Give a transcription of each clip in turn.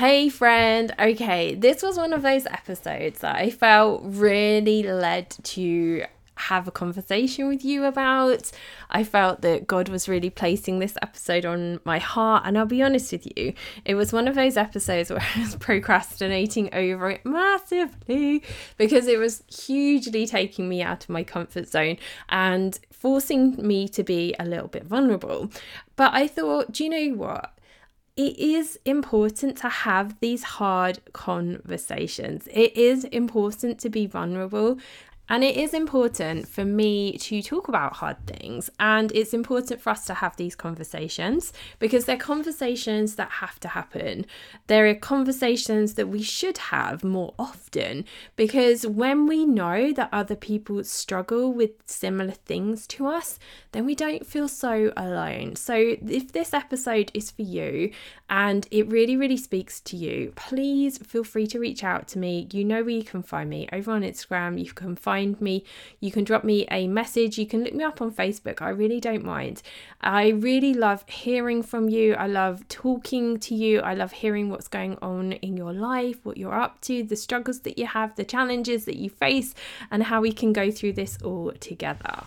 Hey, friend. Okay, this was one of those episodes that I felt really led to have a conversation with you about. I felt that God was really placing this episode on my heart. And I'll be honest with you, it was one of those episodes where I was procrastinating over it massively because it was hugely taking me out of my comfort zone and forcing me to be a little bit vulnerable. But I thought, do you know what? It is important to have these hard conversations. It is important to be vulnerable and it is important for me to talk about hard things. And it's important for us to have these conversations because they're conversations that have to happen. There are conversations that we should have more often because when we know that other people struggle with similar things to us, then we don't feel so alone. So if this episode is for you and it really, really speaks to you, please feel free to reach out to me. You know where you can find me over on Instagram. You can find find me. You can drop me a message. You can look me up on Facebook. I really don't mind. I really love hearing from you. I love talking to you. I love hearing what's going on in your life, what you're up to, the struggles that you have, the challenges that you face, and how we can go through this all together.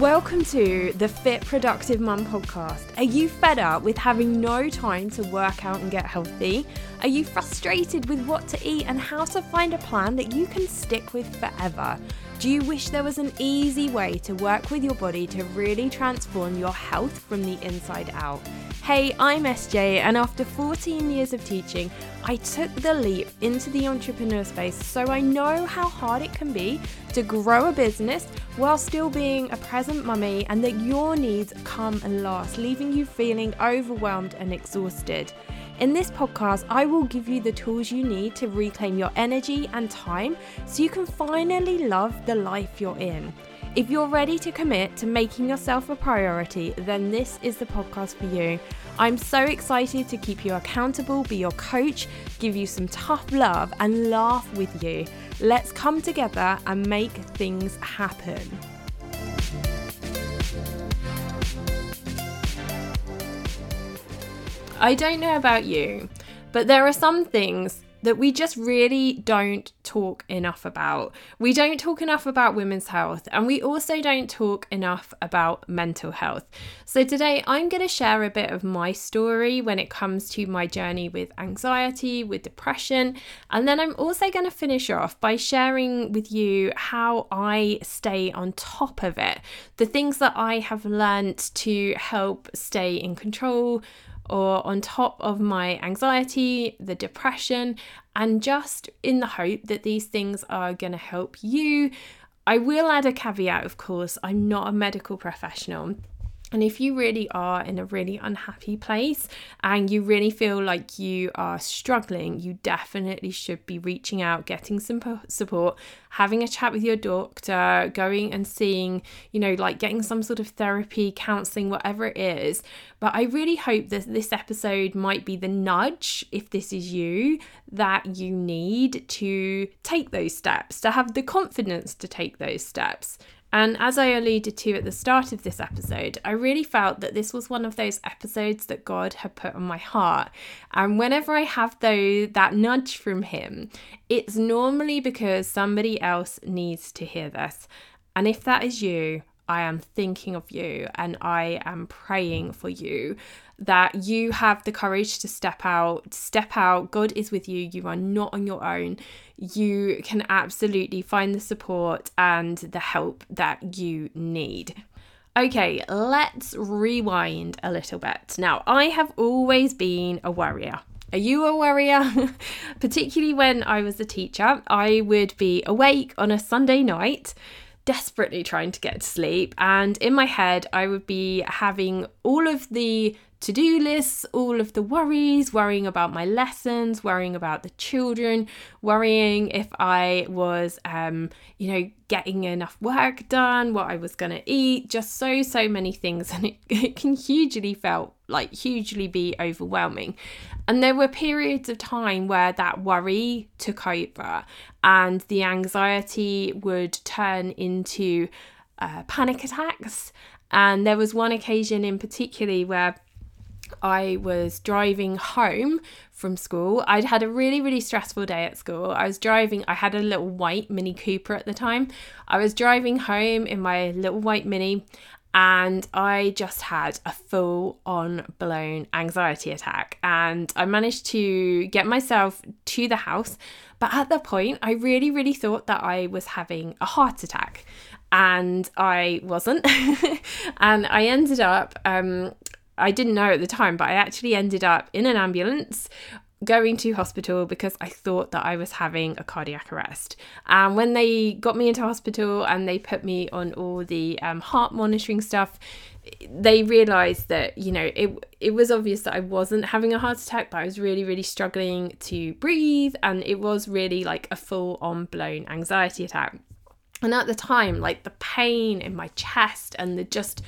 Welcome to the Fit Productive Mum podcast. Are you fed up with having no time to work out and get healthy? Are you frustrated with what to eat and how to find a plan that you can stick with forever? Do you wish there was an easy way to work with your body to really transform your health from the inside out? Hey, I'm SJ, and after 14 years of teaching, I took the leap into the entrepreneur space so I know how hard it can be to grow a business while still being a present mummy and that your needs come and last, leaving you feeling overwhelmed and exhausted. In this podcast, I will give you the tools you need to reclaim your energy and time so you can finally love the life you're in. If you're ready to commit to making yourself a priority, then this is the podcast for you. I'm so excited to keep you accountable, be your coach, give you some tough love, and laugh with you. Let's come together and make things happen. I don't know about you, but there are some things that we just really don't talk enough about. We don't talk enough about women's health, and we also don't talk enough about mental health. So, today I'm going to share a bit of my story when it comes to my journey with anxiety, with depression, and then I'm also going to finish off by sharing with you how I stay on top of it, the things that I have learned to help stay in control or on top of my anxiety, the depression, and just in the hope that these things are going to help you. I will add a caveat, of course, I'm not a medical professional. And if you really are in a really unhappy place and you really feel like you are struggling, you definitely should be reaching out, getting some support, having a chat with your doctor, going and seeing, you know, like getting some sort of therapy, counseling, whatever it is. But I really hope that this episode might be the nudge, if this is you, that you need to take those steps, to have the confidence to take those steps. And as I alluded to at the start of this episode, I really felt that this was one of those episodes that God had put on my heart. And whenever I have though that nudge from him, it's normally because somebody else needs to hear this. And if that is you, I am thinking of you and I am praying for you that you have the courage to step out, step out. God is with you. You are not on your own. You can absolutely find the support and the help that you need. Okay, let's rewind a little bit. Now, I have always been a worrier. Are you a worrier? Particularly when I was a teacher, I would be awake on a Sunday night desperately trying to get to sleep. And in my head, I would be having all of the to do lists, all of the worries, worrying about my lessons, worrying about the children, worrying if I was, um, you know, getting enough work done, what I was going to eat, just so, so many things. And it, it can hugely felt like hugely be overwhelming. And there were periods of time where that worry took over and the anxiety would turn into uh, panic attacks. And there was one occasion in particularly where I was driving home from school. I'd had a really, really stressful day at school. I was driving, I had a little white Mini Cooper at the time. I was driving home in my little white Mini and I just had a full on blown anxiety attack. And I managed to get myself to the house. But at that point, I really, really thought that I was having a heart attack. And I wasn't. and I ended up um, I didn't know at the time, but I actually ended up in an ambulance going to hospital because I thought that I was having a cardiac arrest. And when they got me into hospital and they put me on all the um, heart monitoring stuff, they realized that you know it it was obvious that I wasn't having a heart attack, but I was really really struggling to breathe, and it was really like a full on blown anxiety attack. And at the time, like the pain in my chest and the just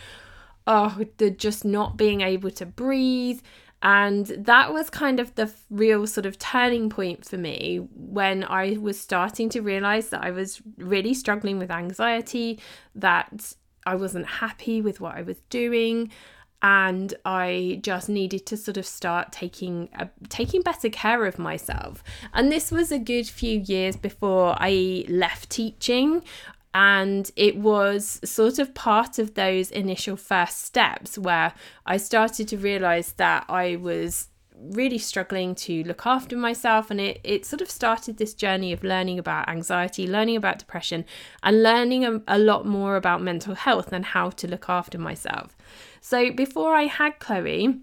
oh, the just not being able to breathe. And that was kind of the real sort of turning point for me when I was starting to realize that I was really struggling with anxiety, that I wasn't happy with what I was doing, and I just needed to sort of start taking uh, taking better care of myself. And this was a good few years before I left teaching. And it was sort of part of those initial first steps where I started to realize that I was really struggling to look after myself. And it, it sort of started this journey of learning about anxiety learning about depression and learning a, a lot more about mental health and how to look after myself. So before i had chloe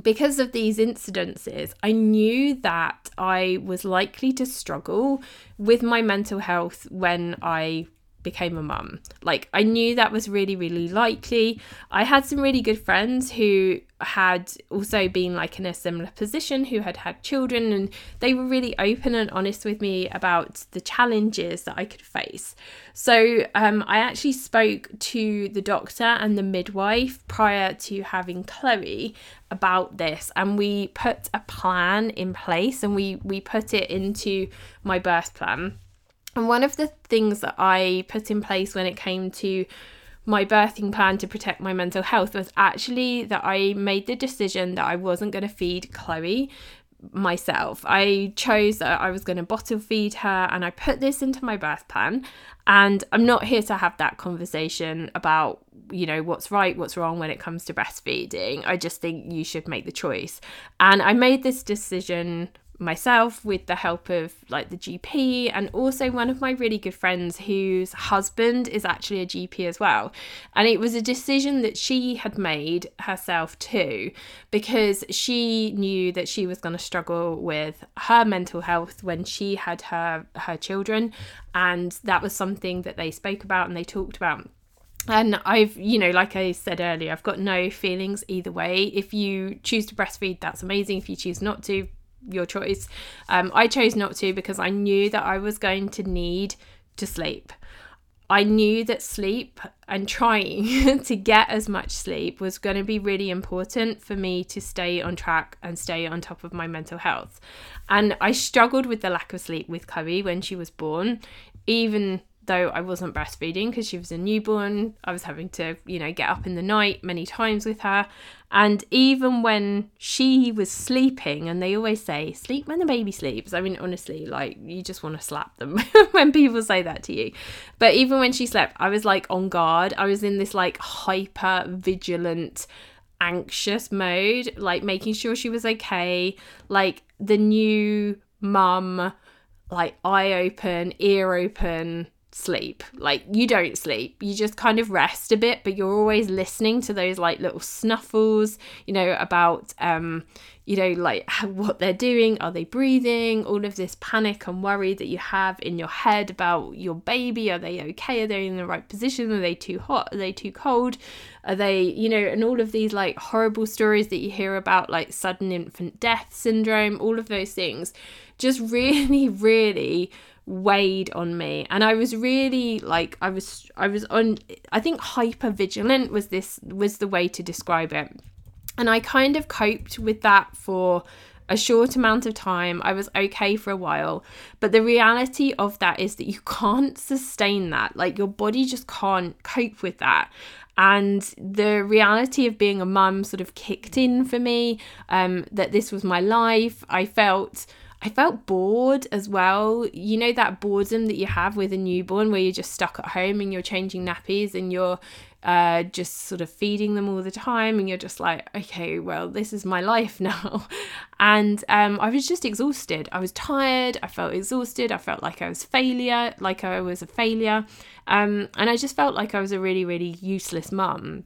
because of these incidences, I knew that I was likely to struggle with my mental health when I became a mum. Like I knew that was really really likely. I had some really good friends who had also been like in a similar position who had had children and they were really open and honest with me about the challenges that I could face. So um, I actually spoke to the doctor and the midwife prior to having Chloe about this and we put a plan in place and we we put it into my birth plan and one of the things that I put in place when it came to my birthing plan to protect my mental health was actually that I made the decision that I wasn't going to feed Chloe myself. I chose that I was going to bottle feed her and I put this into my birth plan. And I'm not here to have that conversation about, you know, what's right, what's wrong when it comes to breastfeeding. I just think you should make the choice. And I made this decision myself with the help of like the GP and also one of my really good friends whose husband is actually a GP as well. And it was a decision that she had made herself too because she knew that she was going to struggle with her mental health when she had her her children and that was something that they spoke about and they talked about and I've, you know, like I said earlier, I've got no feelings either way. If you choose to breastfeed, that's amazing. If you choose not to, your choice. Um, I chose not to because I knew that I was going to need to sleep. I knew that sleep and trying to get as much sleep was going to be really important for me to stay on track and stay on top of my mental health. And I struggled with the lack of sleep with Chloe when she was born, even though I wasn't breastfeeding because she was a newborn, I was having to, you know, get up in the night many times with her. And even when she was sleeping, and they always say, sleep when the baby sleeps. I mean, honestly, like, you just want to slap them when people say that to you. But even when she slept, I was like on guard. I was in this like hyper vigilant, anxious mode, like making sure she was okay. Like the new mum, like eye open, ear open, sleep. Like you don't sleep. You just kind of rest a bit, but you're always listening to those like little snuffles, you know, about um you know like what they're doing, are they breathing? All of this panic and worry that you have in your head about your baby, are they okay? Are they in the right position? Are they too hot? Are they too cold? Are they, you know, and all of these like horrible stories that you hear about like sudden infant death syndrome, all of those things just really really weighed on me and i was really like i was i was on i think hyper vigilant was this was the way to describe it and i kind of coped with that for a short amount of time. I was okay for a while. But the reality of that is that you can't sustain that. Like your body just can't cope with that. And the reality of being a mum sort of kicked in for me, um, that this was my life. I felt I felt bored as well. You know that boredom that you have with a newborn where you're just stuck at home and you're changing nappies and you're uh, just sort of feeding them all the time and you're just like, okay, well, this is my life now. and um, I was just exhausted. I was tired. I felt exhausted. I felt like I was failure, like I was a failure. Um, and I just felt like I was a really, really useless mum.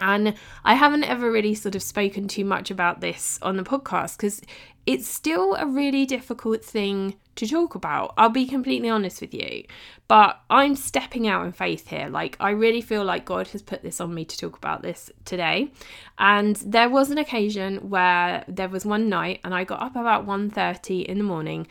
And I haven't ever really sort of spoken too much about this on the podcast because it's still a really difficult thing to talk about. I'll be completely honest with you. But I'm stepping out in faith here. Like I really feel like God has put this on me to talk about this today. And there was an occasion where there was one night and I got up about 1:30 in the morning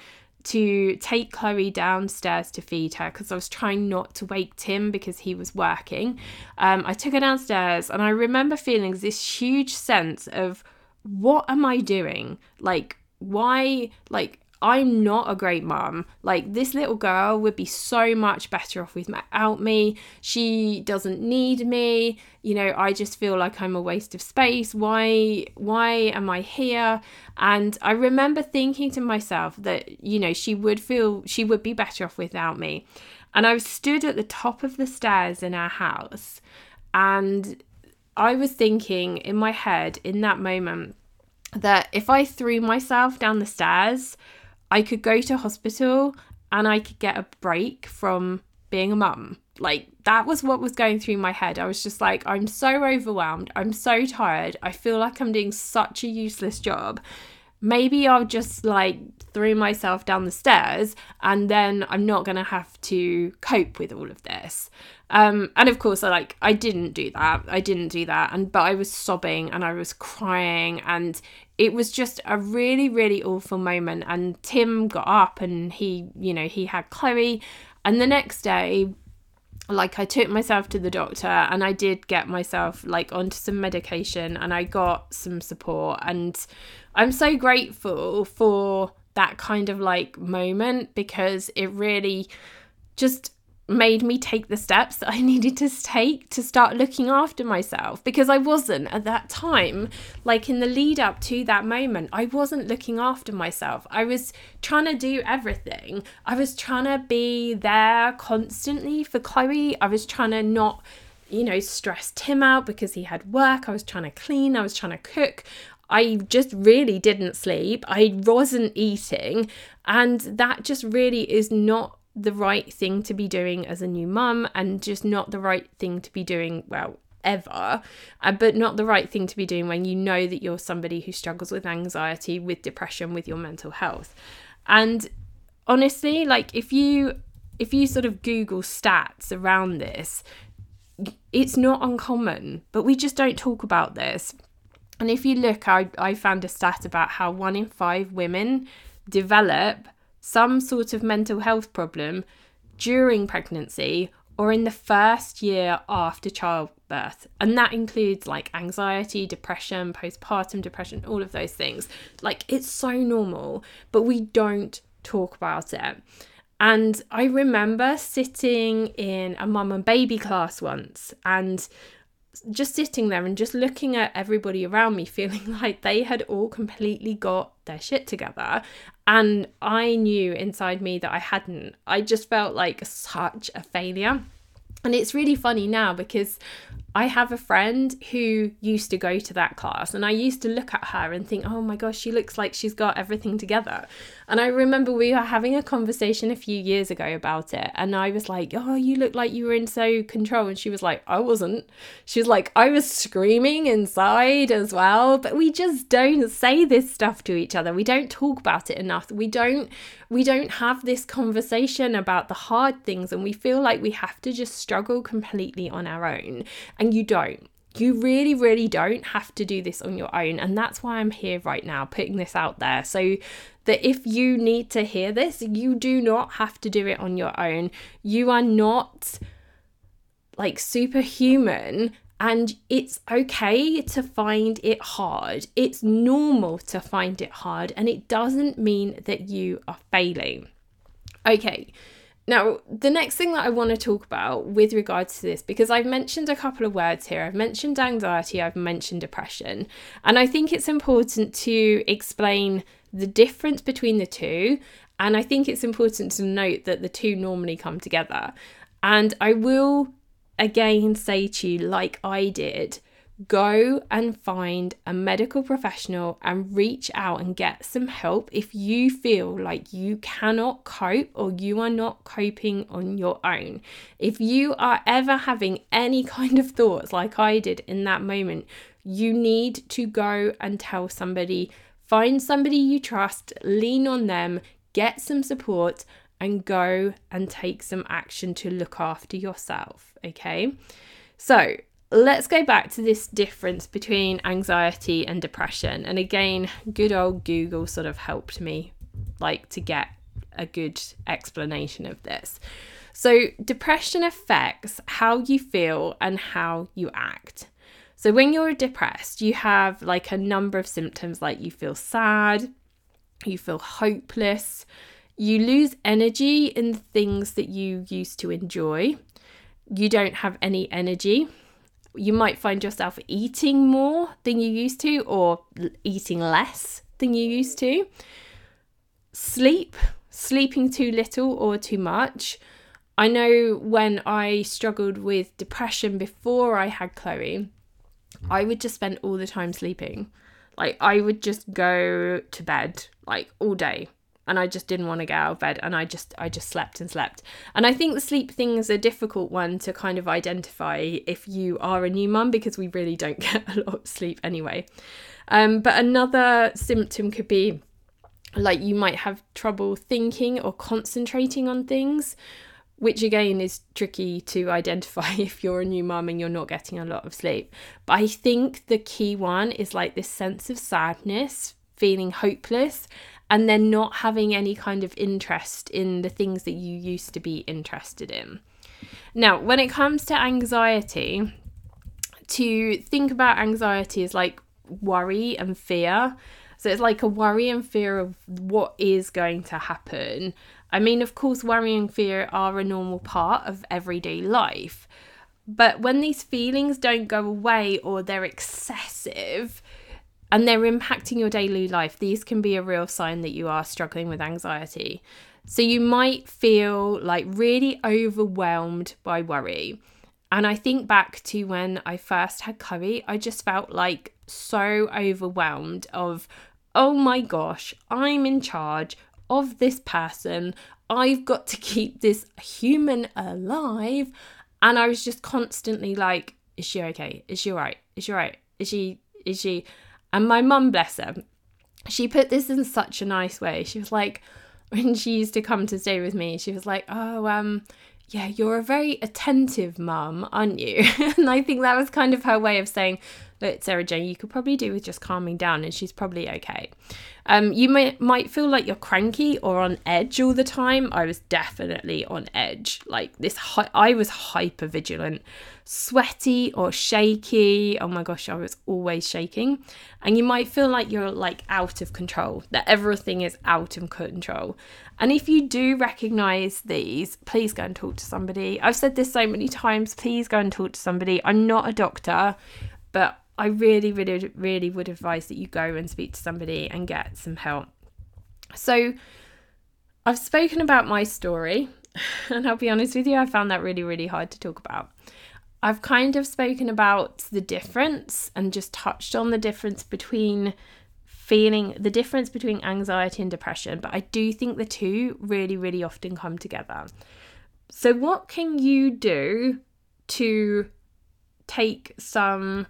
to take Chloe downstairs to feed her because I was trying not to wake Tim because he was working. Um, I took her downstairs and I remember feeling this huge sense of what am I doing? Like, why like I'm not a great mom. Like, this little girl would be so much better off without me. She doesn't need me. You know, I just feel like I'm a waste of space. Why, why am I here? And I remember thinking to myself that, you know, she would feel, she would be better off without me. And I stood at the top of the stairs in our house. And I was thinking in my head in that moment, that if I threw myself down the stairs, I could go to hospital and I could get a break from being a mum. Like that was what was going through my head. I was just like, I'm so overwhelmed. I'm so tired. I feel like I'm doing such a useless job. Maybe I'll just like throw myself down the stairs and then I'm not going to have to cope with all of this. Um, and of course, I like I didn't do that. I didn't do that, and but I was sobbing and I was crying, and it was just a really, really awful moment. And Tim got up and he, you know, he had Chloe, and the next day, like I took myself to the doctor and I did get myself like onto some medication and I got some support, and I'm so grateful for that kind of like moment because it really just made me take the steps that I needed to take to start looking after myself because I wasn't at that time. Like in the lead up to that moment, I wasn't looking after myself. I was trying to do everything. I was trying to be there constantly for Chloe. I was trying to not, you know, stress Tim out because he had work. I was trying to clean. I was trying to cook. I just really didn't sleep. I wasn't eating. And that just really is not the right thing to be doing as a new mum and just not the right thing to be doing, well, ever, uh, but not the right thing to be doing when you know that you're somebody who struggles with anxiety, with depression, with your mental health. And honestly, like if you if you sort of Google stats around this, it's not uncommon, but we just don't talk about this. And if you look, I, I found a stat about how one in five women develop some sort of mental health problem during pregnancy or in the first year after childbirth. And that includes like anxiety, depression, postpartum depression, all of those things. Like it's so normal, but we don't talk about it. And I remember sitting in a mum and baby class once and just sitting there and just looking at everybody around me, feeling like they had all completely got their shit together. And I knew inside me that I hadn't. I just felt like such a failure. And it's really funny now because I have a friend who used to go to that class, and I used to look at her and think, oh my gosh, she looks like she's got everything together. And I remember we were having a conversation a few years ago about it, and I was like, oh, you look like you were in so control. And she was like, I wasn't. She was like, I was screaming inside as well. But we just don't say this stuff to each other. We don't talk about it enough. We don't we don't have this conversation about the hard things and we feel like we have to just struggle completely on our own and you don't. You really, really don't have to do this on your own. And that's why I'm here right now, putting this out there. So that if you need to hear this, you do not have to do it on your own. You are not like superhuman And it's okay to find it hard. It's normal to find it hard, and it doesn't mean that you are failing. Okay, now, the next thing that I want to talk about with regards to this, because I've mentioned a couple of words here, I've mentioned anxiety, I've mentioned depression, and I think it's important to explain the difference between the two. And I think it's important to note that the two normally come together. And I will again say to you, like I did, go and find a medical professional and reach out and get some help if you feel like you cannot cope or you are not coping on your own. If you are ever having any kind of thoughts like I did in that moment, you need to go and tell somebody, find somebody you trust, lean on them, get some support, and go and take some action to look after yourself. Okay. So, let's go back to this difference between anxiety and depression. And again, good old Google sort of helped me like to get a good explanation of this. So, depression affects how you feel and how you act. So, when you're depressed, you have like a number of symptoms like you feel sad, you feel hopeless, you lose energy in things that you used to enjoy. You don't have any energy. You might find yourself eating more than you used to, or eating less than you used to. Sleep, sleeping too little or too much. I know when I struggled with depression before I had Chloe, I would just spend all the time sleeping. Like, I would just go to bed like all day and I just didn't want to get out of bed and I just I just slept and slept. And I think the sleep thing is a difficult one to kind of identify if you are a new mum because we really don't get a lot of sleep anyway. Um, but another symptom could be like you might have trouble thinking or concentrating on things which again is tricky to identify if you're a new mum and you're not getting a lot of sleep. But I think the key one is like this sense of sadness, feeling hopeless, and then not having any kind of interest in the things that you used to be interested in. Now, when it comes to anxiety, to think about anxiety is like worry and fear. So it's like a worry and fear of what is going to happen. I mean, of course, worry and fear are a normal part of everyday life. But when these feelings don't go away or they're excessive, and they're impacting your daily life, these can be a real sign that you are struggling with anxiety. So you might feel like really overwhelmed by worry. And I think back to when I first had Chloe, I just felt like so overwhelmed of, oh my gosh, I'm in charge of this person. I've got to keep this human alive. And I was just constantly like, is she okay? Is she all right? Is she all right? Is she, is she? And my mum, bless her, she put this in such a nice way. She was like, when she used to come to stay with me, she was like, oh, um, yeah, you're a very attentive mum, aren't you? and I think that was kind of her way of saying, look, Sarah Jane, you could probably do with just calming down and she's probably okay. Um, you might might feel like you're cranky or on edge all the time. I was definitely on edge. Like this, hi- I was hyper vigilant, sweaty or shaky. Oh my gosh, I was always shaking. And you might feel like you're like out of control. That everything is out of control. And if you do recognize these, please go and talk to somebody. I've said this so many times. Please go and talk to somebody. I'm not a doctor, but I really, really, really would advise that you go and speak to somebody and get some help. So, I've spoken about my story, and I'll be honest with you, I found that really, really hard to talk about. I've kind of spoken about the difference and just touched on the difference between feeling the difference between anxiety and depression, but I do think the two really, really often come together. So, what can you do to take some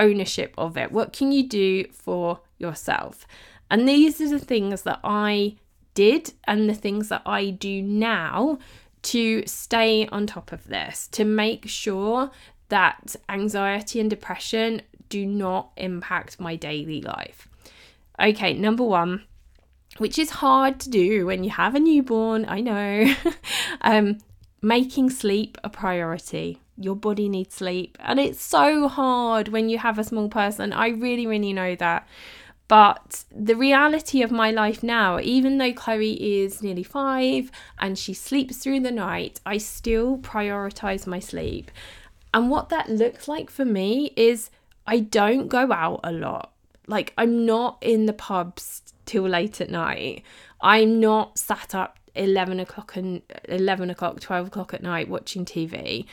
ownership of it? What can you do for yourself? And these are the things that I did and the things that I do now to stay on top of this, to make sure that anxiety and depression do not impact my daily life. Okay, number one, which is hard to do when you have a newborn, I know. um, making sleep a priority. Your body needs sleep. And it's so hard when you have a small person. I really, really know that. But the reality of my life now, even though Chloe is nearly five and she sleeps through the night, I still prioritize my sleep. And what that looks like for me is I don't go out a lot. Like, I'm not in the pubs till late at night. I'm not sat up 11 o'clock and 11 o'clock 12 o'clock at night watching tv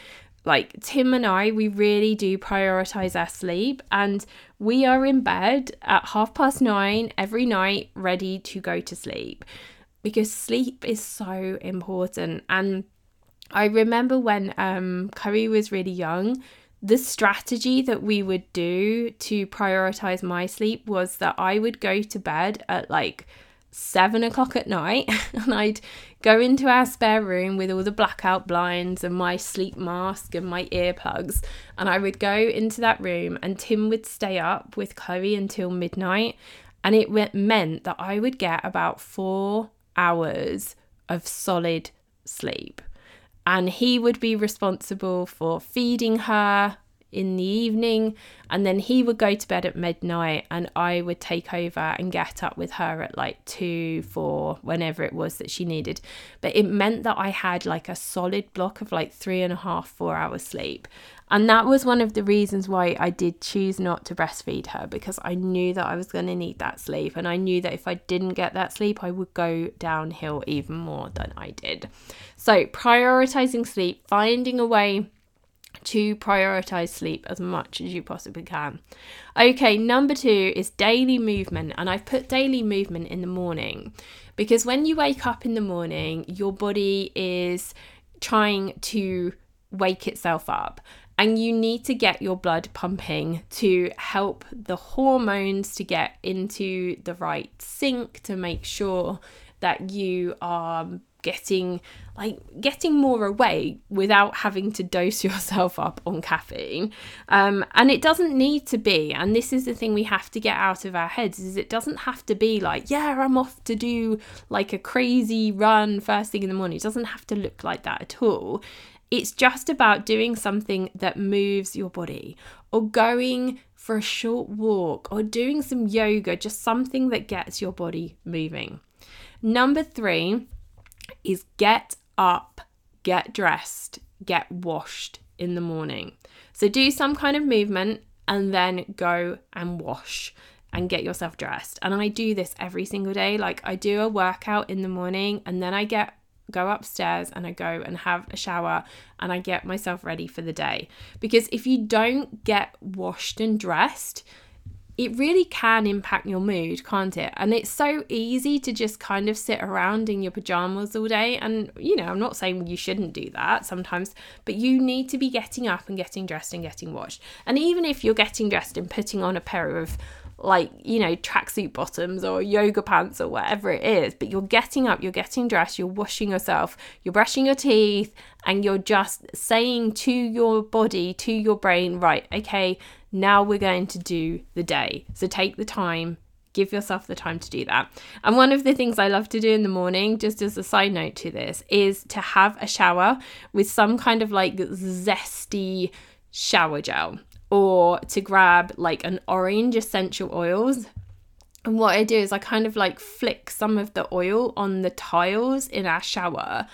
like tim and i we really do prioritize our sleep and we are in bed at half past nine every night ready to go to sleep because sleep is so important. And i remember when um curry was really young the strategy that we would do to prioritize my sleep was that i would go to bed at like seven o'clock at night and I'd go into our spare room with all the blackout blinds and my sleep mask and my earplugs. And I would go into that room and Tim would stay up with Chloe until midnight. And it meant that I would get about four hours of solid sleep. And he would be responsible for feeding her, in the evening and then he would go to bed at midnight and I would take over and get up with her at like two, four, whenever it was that she needed. But it meant that I had like a solid block of like three and a half, four hours sleep. And that was one of the reasons why I did choose not to breastfeed her because I knew that I was going to need that sleep. And I knew that if I didn't get that sleep, I would go downhill even more than I did. So, prioritizing sleep, finding a way to prioritize sleep as much as you possibly can. Okay, number two is daily movement, and I've put daily movement in the morning because when you wake up in the morning, your body is trying to wake itself up. And you need to get your blood pumping to help the hormones to get into the right sync to make sure that you are getting like getting more away without having to dose yourself up on caffeine. Um, and it doesn't need to be. And this is the thing we have to get out of our heads is it doesn't have to be like yeah i'm off to do like a crazy run first thing in the morning. It doesn't have to look like that at all. It's just about doing something that moves your body or going for a short walk or doing some yoga just something that gets your body moving. Number three is get up, get dressed, get washed in the morning. So do some kind of movement and then go and wash and get yourself dressed. And I do this every single day. Like I do a workout in the morning and then I get go upstairs and I go and have a shower and I get myself ready for the day. Because if you don't get washed and dressed, it really can impact your mood, can't it? And it's so easy to just kind of sit around in your pajamas all day. And, you know, I'm not saying you shouldn't do that sometimes, but you need to be getting up and getting dressed and getting washed. And even if you're getting dressed and putting on a pair of like, you know, tracksuit bottoms or yoga pants or whatever it is, but you're getting up, you're getting dressed, you're washing yourself, you're brushing your teeth, and you're just saying to your body, to your brain, right, okay, now we're going to do the day. So take the time, give yourself the time to do that. And one of the things I love to do in the morning, just as a side note to this, is to have a shower with some kind of like zesty shower gel or to grab like an orange essential oils. And what I do is I kind of like flick some of the oil on the tiles in our shower,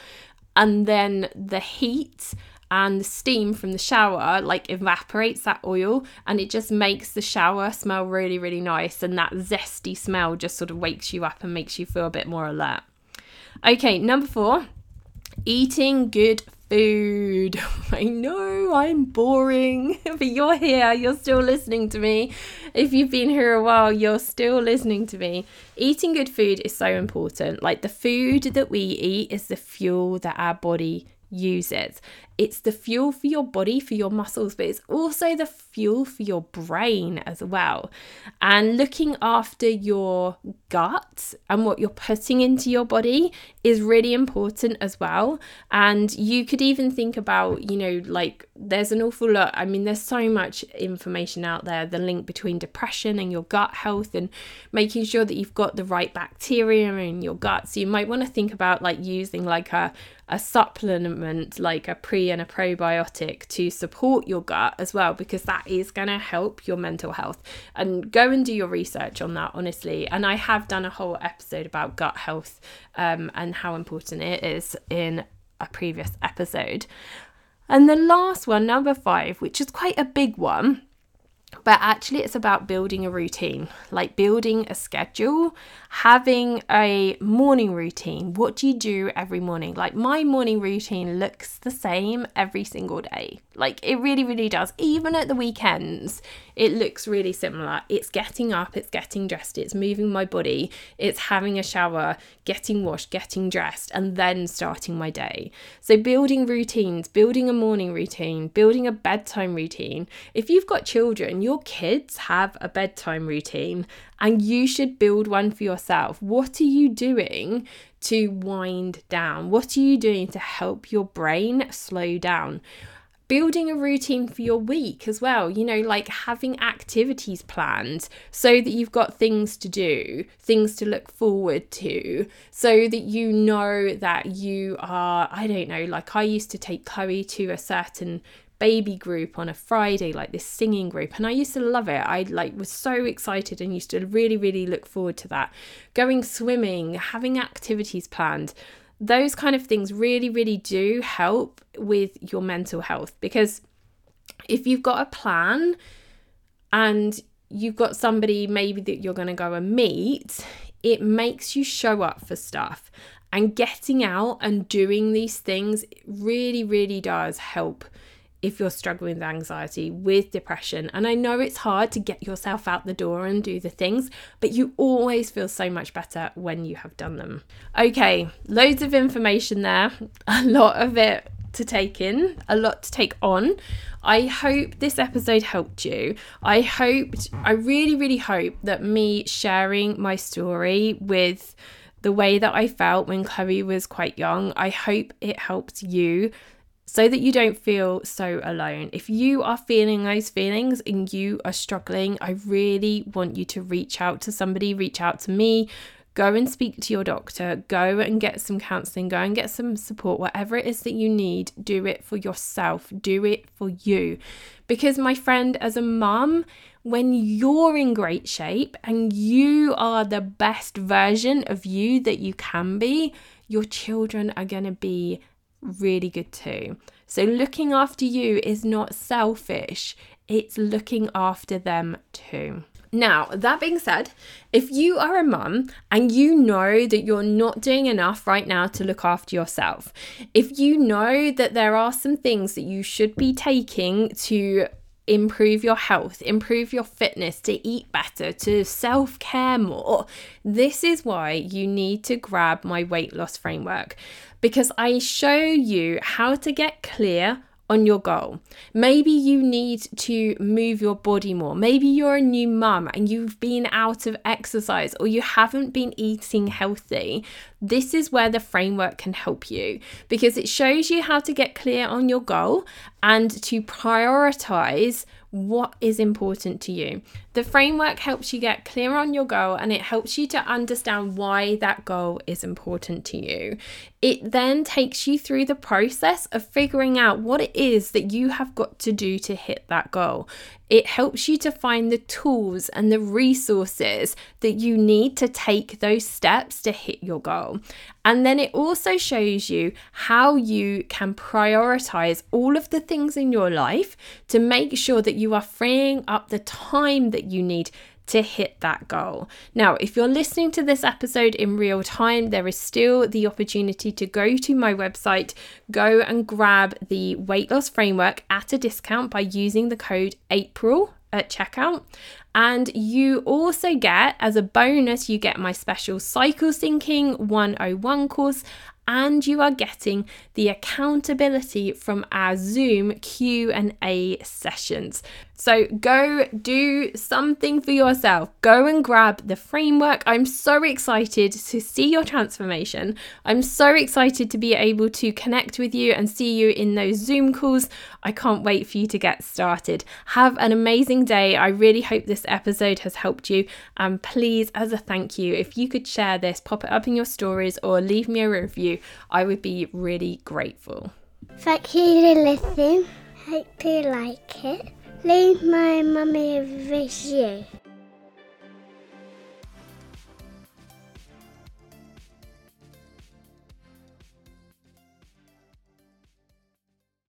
and then the heat and the steam from the shower like evaporates that oil and it just makes the shower smell really really nice. And that zesty smell just sort of wakes you up and makes you feel a bit more alert. Okay number four eating good food. I know i'm boring. But you're here you're still listening to me. If you've been here a while you're still listening to me. Eating good food is so important. Like the food that we eat is the fuel that our body uses. It's the fuel for your body, for your muscles, but it's also the fuel for your brain as well. And looking after your gut and what you're putting into your body is really important as well. And you could even think about, you know, like there's an awful lot. I mean, there's so much information out there the link between depression and your gut health and making sure that you've got the right bacteria in your gut. So you might want to think about like using like a a supplement like a pre and a probiotic to support your gut as well because that is going to help your mental health. And go and do your research on that honestly. And i have done a whole episode about gut health um, and how important it is in a previous episode. And the last one number five which is quite a big one but actually it's about building a routine like building a schedule having a morning routine what do you do every morning like my morning routine looks the same every single day like it really really does even at the weekends it looks really similar. It's getting up, it's getting dressed, it's moving my body, it's having a shower, getting washed, getting dressed, and then starting my day. So, building routines, building a morning routine, building a bedtime routine. If you've got children, your kids have a bedtime routine, and you should build one for yourself. What are you doing to wind down? What are you doing to help your brain slow down? building a routine for your week as well, you know, like having activities planned so that you've got things to do, things to look forward to, so that you know that you are, I don't know, like I used to take Chloe to a certain baby group on a Friday, like this singing group, and I used to love it. I like was so excited and used to really, really look forward to that. Going swimming, having activities planned those kind of things really, really do help with your mental health because if you've got a plan and you've got somebody maybe that you're going to go and meet, it makes you show up for stuff. And getting out and doing these things really, really does help if you're struggling with anxiety, with depression. And I know it's hard to get yourself out the door and do the things, but you always feel so much better when you have done them. Okay, loads of information there, a lot of it to take in, a lot to take on. I hope this episode helped you. I hoped, I really, really hope that me sharing my story with the way that I felt when Chloe was quite young, I hope it helped you so that you don't feel so alone. If you are feeling those feelings and you are struggling, I really want you to reach out to somebody, reach out to me. Go and speak to your doctor, go and get some counseling, go and get some support, whatever it is that you need, do it for yourself, do it for you. Because, my friend, as a mum, when you're in great shape and you are the best version of you that you can be, your children are going to be really good too. So, looking after you is not selfish, it's looking after them too. Now, that being said, if you are a mum and you know that you're not doing enough right now to look after yourself, if you know that there are some things that you should be taking to improve your health, improve your fitness, to eat better, to self care more, this is why you need to grab my weight loss framework because I show you how to get clear on your goal. Maybe you need to move your body more. Maybe you're a new mum and you've been out of exercise or you haven't been eating healthy. This is where the framework can help you because it shows you how to get clear on your goal and to prioritize what is important to you. The framework helps you get clear on your goal and it helps you to understand why that goal is important to you. It then takes you through the process of figuring out what it is that you have got to do to hit that goal. It helps you to find the tools and the resources that you need to take those steps to hit your goal. And then it also shows you how you can prioritize all of the things in your life to make sure that you are freeing up the time that you need to hit that goal. Now, if you're listening to this episode in real time, there is still the opportunity to go to my website, go and grab the weight loss framework at a discount by using the code April at checkout. And you also get, as a bonus, you get my special Cycle Syncing 101 course and you are getting the accountability from our Zoom Q&A sessions. So go do something for yourself. Go and grab the framework. I'm so excited to see your transformation. I'm so excited to be able to connect with you and see you in those Zoom calls. I can't wait for you to get started. Have an amazing day. I really hope this episode has helped you. And please, as a thank you, if you could share this, pop it up in your stories or leave me a review, I would be really grateful. Thank you for listening. Hope you like it. Leave my mummy a review.